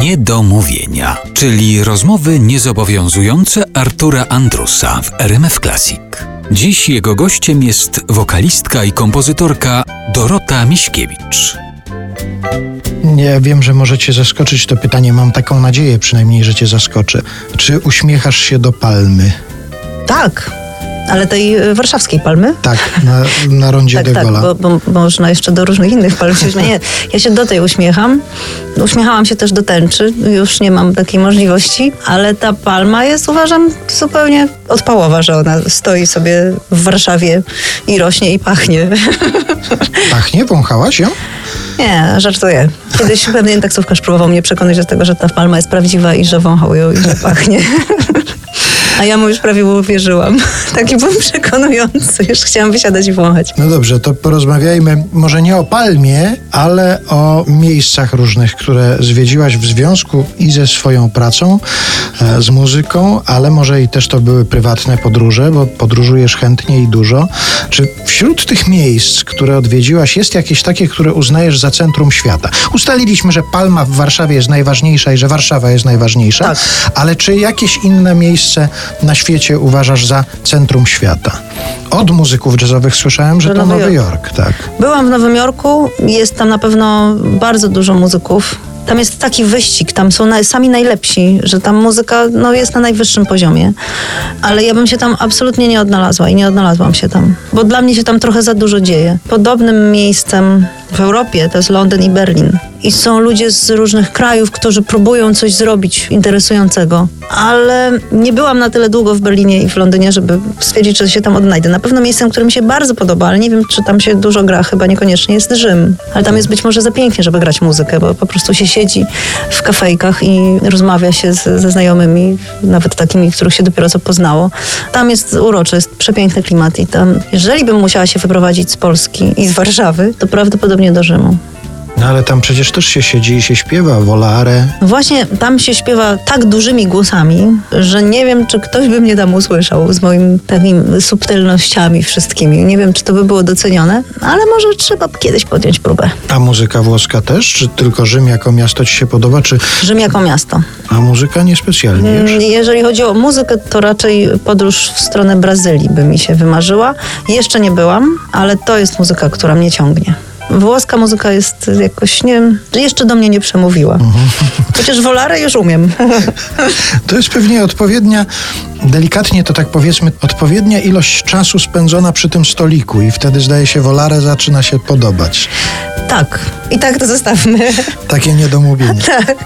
Niedomówienia, czyli rozmowy niezobowiązujące Artura Andrusa w RMF Classic. Dziś jego gościem jest wokalistka i kompozytorka Dorota Miśkiewicz. Ja wiem, że możecie zaskoczyć to pytanie. Mam taką nadzieję przynajmniej, że cię zaskoczę. Czy uśmiechasz się do palmy? Tak, ale tej e, warszawskiej palmy. Tak, na, na rondzie Tak, de tak, bo, bo można jeszcze do różnych innych palm się uśmiechać. Nie, ja się do tej uśmiecham. Uśmiechałam się też do tęczy, już nie mam takiej możliwości, ale ta palma jest, uważam, zupełnie odpałowa, że ona stoi sobie w Warszawie i rośnie i pachnie. Pachnie? Wąchałaś ją? Nie, żartuję. Kiedyś pewien taksówkarz próbował mnie przekonać do tego, że ta palma jest prawdziwa i że wąchał ją i że pachnie. A ja mu już prawie uwierzyłam. Taki był przekonujący. Już chciałam wysiadać i wąchać. No dobrze, to porozmawiajmy może nie o palmie, ale o miejscach różnych, które zwiedziłaś w związku i ze swoją pracą, e, z muzyką, ale może i też to były prywatne podróże, bo podróżujesz chętnie i dużo. Czy wśród tych miejsc, które odwiedziłaś, jest jakieś takie, które uznajesz za centrum świata? Ustaliliśmy, że Palma w Warszawie jest najważniejsza i że Warszawa jest najważniejsza, Tak. ale czy jakieś inne miejsce na świecie uważasz za centrum świata? Od muzyków jazzowych słyszałem, że Że to Nowy Jork. Jork, tak. Byłam w Nowym Jorku, jest tam na pewno bardzo dużo muzyków. Tam jest taki wyścig, tam są sami najlepsi, że tam muzyka no, jest na najwyższym poziomie. Ale ja bym się tam absolutnie nie odnalazła i nie odnalazłam się tam, bo dla mnie się tam trochę za dużo dzieje. Podobnym miejscem w Europie to jest Londyn i Berlin. I są ludzie z różnych krajów, którzy próbują coś zrobić interesującego. Ale nie byłam na tyle długo w Berlinie i w Londynie, żeby stwierdzić, że się tam odnajdę. Na pewno miejscem, które mi się bardzo podoba, ale nie wiem, czy tam się dużo gra, chyba niekoniecznie jest Rzym. Ale tam jest być może za pięknie, żeby grać muzykę, bo po prostu się siedzi w kafejkach i rozmawia się z, ze znajomymi, nawet takimi, których się dopiero co poznało. Tam jest uroczy, jest przepiękny klimat i tam, jeżeli bym musiała się wyprowadzić z Polski i z Warszawy, to prawdopodobnie do Rzymu. No ale tam przecież też się siedzi i się śpiewa, volare. No Właśnie tam się śpiewa tak dużymi głosami, że nie wiem, czy ktoś by mnie tam usłyszał z moimi takimi subtelnościami wszystkimi. Nie wiem, czy to by było docenione, ale może trzeba kiedyś podjąć próbę. A muzyka włoska też? Czy tylko Rzym jako miasto ci się podoba? Czy Rzym jako miasto. a muzyka niespecjalnie już? Mm, Jeżeli chodzi o muzykę, to raczej podróż w stronę Brazylii by mi się wymarzyła. Jeszcze nie byłam, ale to jest muzyka, która mnie ciągnie. Włoska muzyka jest jakoś, nie wiem, jeszcze do mnie nie przemówiła. Chociaż wolarę już umiem. To jest pewnie odpowiednia, delikatnie to tak powiedzmy, odpowiednia ilość czasu spędzona przy tym stoliku i wtedy zdaje się volare zaczyna się podobać. tak, i tak to zostawmy. Takie niedomówienie. tak.